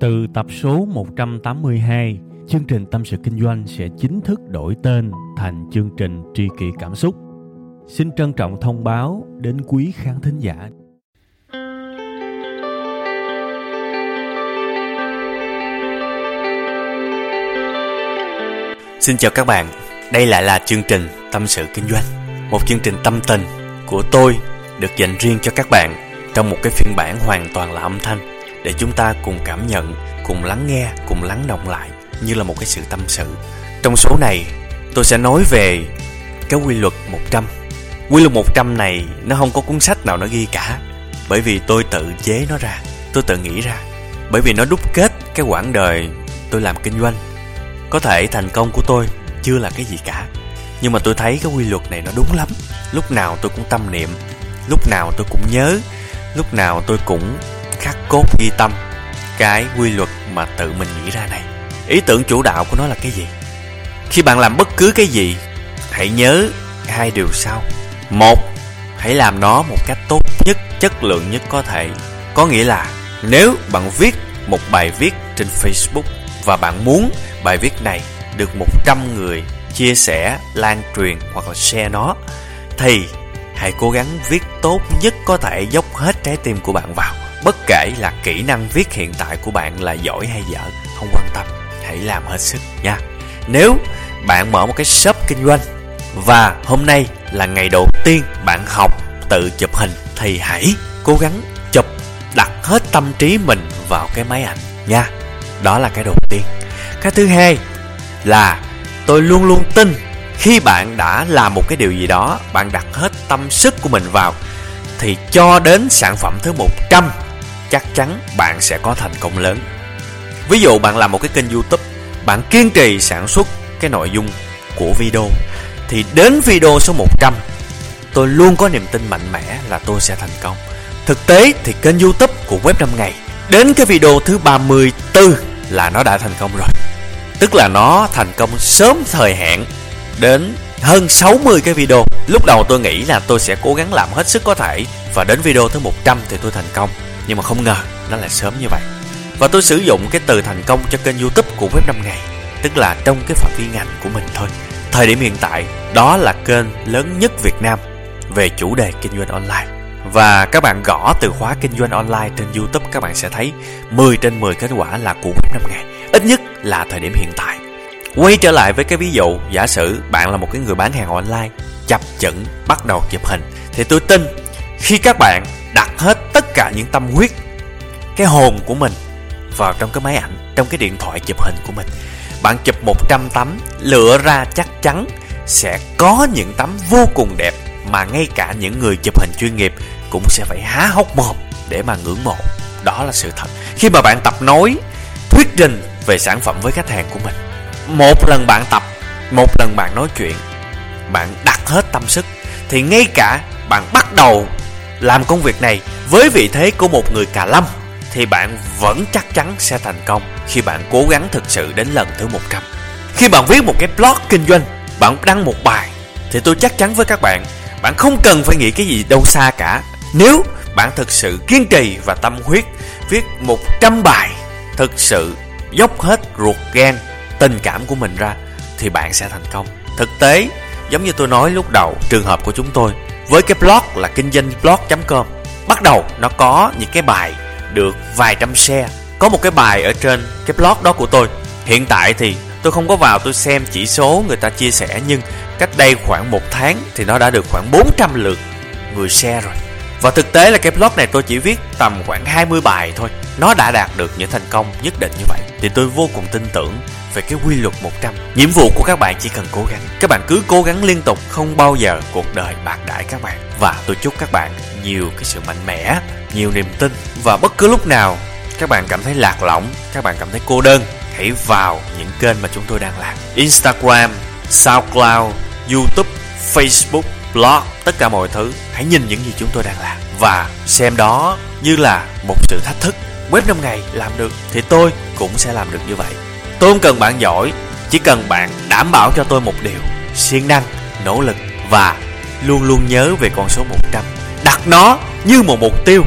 Từ tập số 182, chương trình Tâm sự Kinh doanh sẽ chính thức đổi tên thành chương trình Tri kỷ Cảm xúc. Xin trân trọng thông báo đến quý khán thính giả. Xin chào các bạn, đây lại là chương trình Tâm sự Kinh doanh Một chương trình tâm tình của tôi được dành riêng cho các bạn Trong một cái phiên bản hoàn toàn là âm thanh để chúng ta cùng cảm nhận, cùng lắng nghe, cùng lắng động lại Như là một cái sự tâm sự. Trong số này tôi sẽ nói về cái quy luật 100 Quy luật 100 này nó không có cuốn sách nào nó ghi cả Bởi vì tôi tự chế nó ra Tôi tự nghĩ ra. Bởi vì nó đúc kết cái quãng đời tôi làm kinh doanh. Có thể thành công của tôi chưa là cái gì cả Nhưng mà tôi thấy cái quy luật này nó đúng lắm. Lúc nào tôi cũng tâm niệm Lúc nào tôi cũng nhớ Lúc nào tôi cũng khắc cốt ghi tâm Cái quy luật mà tự mình nghĩ ra này Ý tưởng chủ đạo của nó là cái gì? Khi bạn làm bất cứ cái gì Hãy nhớ hai điều sau Một, hãy làm nó một cách tốt nhất, chất lượng nhất có thể Có nghĩa là nếu bạn viết một bài viết trên Facebook Và bạn muốn bài viết này được 100 người chia sẻ, lan truyền hoặc là share nó thì hãy cố gắng viết tốt nhất có thể dốc hết trái tim của bạn vào. Bất kể là kỹ năng viết hiện tại của bạn là giỏi hay dở, không quan tâm, hãy làm hết sức nha. Nếu bạn mở một cái shop kinh doanh và hôm nay là ngày đầu tiên bạn học tự chụp hình thì hãy cố gắng chụp đặt hết tâm trí mình vào cái máy ảnh nha. Đó là cái đầu tiên. Cái thứ hai là tôi luôn luôn tin khi bạn đã làm một cái điều gì đó, bạn đặt hết tâm sức của mình vào thì cho đến sản phẩm thứ 100 chắc chắn bạn sẽ có thành công lớn. Ví dụ bạn làm một cái kênh YouTube, bạn kiên trì sản xuất cái nội dung của video thì đến video số 100 tôi luôn có niềm tin mạnh mẽ là tôi sẽ thành công. Thực tế thì kênh YouTube của Web 5 ngày đến cái video thứ 34 là nó đã thành công rồi. Tức là nó thành công sớm thời hạn đến hơn 60 cái video. Lúc đầu tôi nghĩ là tôi sẽ cố gắng làm hết sức có thể và đến video thứ 100 thì tôi thành công. Nhưng mà không ngờ, nó lại sớm như vậy. Và tôi sử dụng cái từ thành công cho kênh youtube của Web 5 ngày, Tức là trong cái phạm vi ngành của mình thôi. Thời điểm hiện tại, Đó là kênh lớn nhất Việt Nam Về chủ đề kinh doanh online. Và các bạn gõ từ khóa kinh doanh online trên youtube, Các bạn sẽ thấy 10 trên 10 kết quả là của Web 5 ngày. Ít nhất là thời điểm hiện tại. Quay trở lại với cái ví dụ, Giả sử bạn là một cái người bán hàng online, Chập chững, bắt đầu chụp hình, Thì tôi tin khi các bạn đặt hết tất cả những tâm huyết, Cái hồn của mình vào trong cái máy ảnh, Trong cái điện thoại chụp hình của mình. Bạn chụp 100 tấm, Lựa ra chắc chắn Sẽ có những tấm vô cùng đẹp Mà ngay cả những người chụp hình chuyên nghiệp Cũng sẽ phải há hốc mồm Để mà ngưỡng mộ. Đó là sự thật. Khi mà bạn tập nói, Thuyết trình về sản phẩm với khách hàng của mình, một lần bạn tập, một lần bạn nói chuyện, bạn đặt hết tâm sức, thì ngay cả bạn bắt đầu làm công việc này với vị thế của một người cà lâm thì bạn vẫn chắc chắn sẽ thành công khi bạn cố gắng thực sự đến lần thứ 100. Khi bạn viết một cái blog kinh doanh, bạn đăng một bài thì tôi chắc chắn với các bạn, bạn không cần phải nghĩ cái gì đâu xa cả. Nếu bạn thực sự kiên trì và tâm huyết viết 100 bài thực sự dốc hết ruột gan tình cảm của mình ra thì bạn sẽ thành công thực tế giống như tôi nói lúc đầu trường hợp của chúng tôi với cái blog là kinh doanh blog.com bắt đầu, nó có những cái bài được vài trăm share. Có một cái bài ở trên cái blog đó của tôi. Hiện tại thì tôi không có vào tôi xem chỉ số người ta chia sẻ, nhưng cách đây khoảng một tháng thì nó đã được khoảng 400 lượt người share rồi. Và thực tế là cái blog này tôi chỉ viết tầm khoảng 20 bài thôi. Nó đã đạt được những thành công nhất định như vậy. Thì tôi vô cùng tin tưởng về cái quy luật 100 Nhiệm vụ của các bạn chỉ cần cố gắng. Các bạn cứ cố gắng liên tục Không bao giờ cuộc đời bạc đãi các bạn. Và tôi chúc các bạn nhiều cái sự mạnh mẽ Nhiều niềm tin. Và bất cứ lúc nào các bạn cảm thấy lạc lõng Các bạn cảm thấy cô đơn Hãy vào những kênh mà chúng tôi đang làm. Instagram, Soundcloud, Youtube, Facebook blog, tất cả mọi thứ. Hãy nhìn những gì chúng tôi đang làm. Và xem đó như là một sự thách thức. Web 5 ngày làm được Thì tôi cũng sẽ làm được như vậy Tôi không cần bạn giỏi Chỉ cần bạn đảm bảo cho tôi một điều siêng năng, nỗ lực Và luôn luôn nhớ về con số 100 Đặt nó như một mục tiêu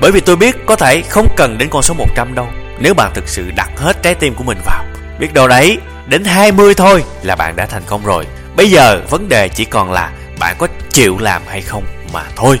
Bởi vì tôi biết có thể không cần đến con số 100 đâu nếu bạn thực sự đặt hết trái tim của mình vào. Biết đâu đấy, đến 20 thôi là bạn đã thành công rồi. Bây giờ vấn đề chỉ còn là bạn có chịu làm hay không mà thôi.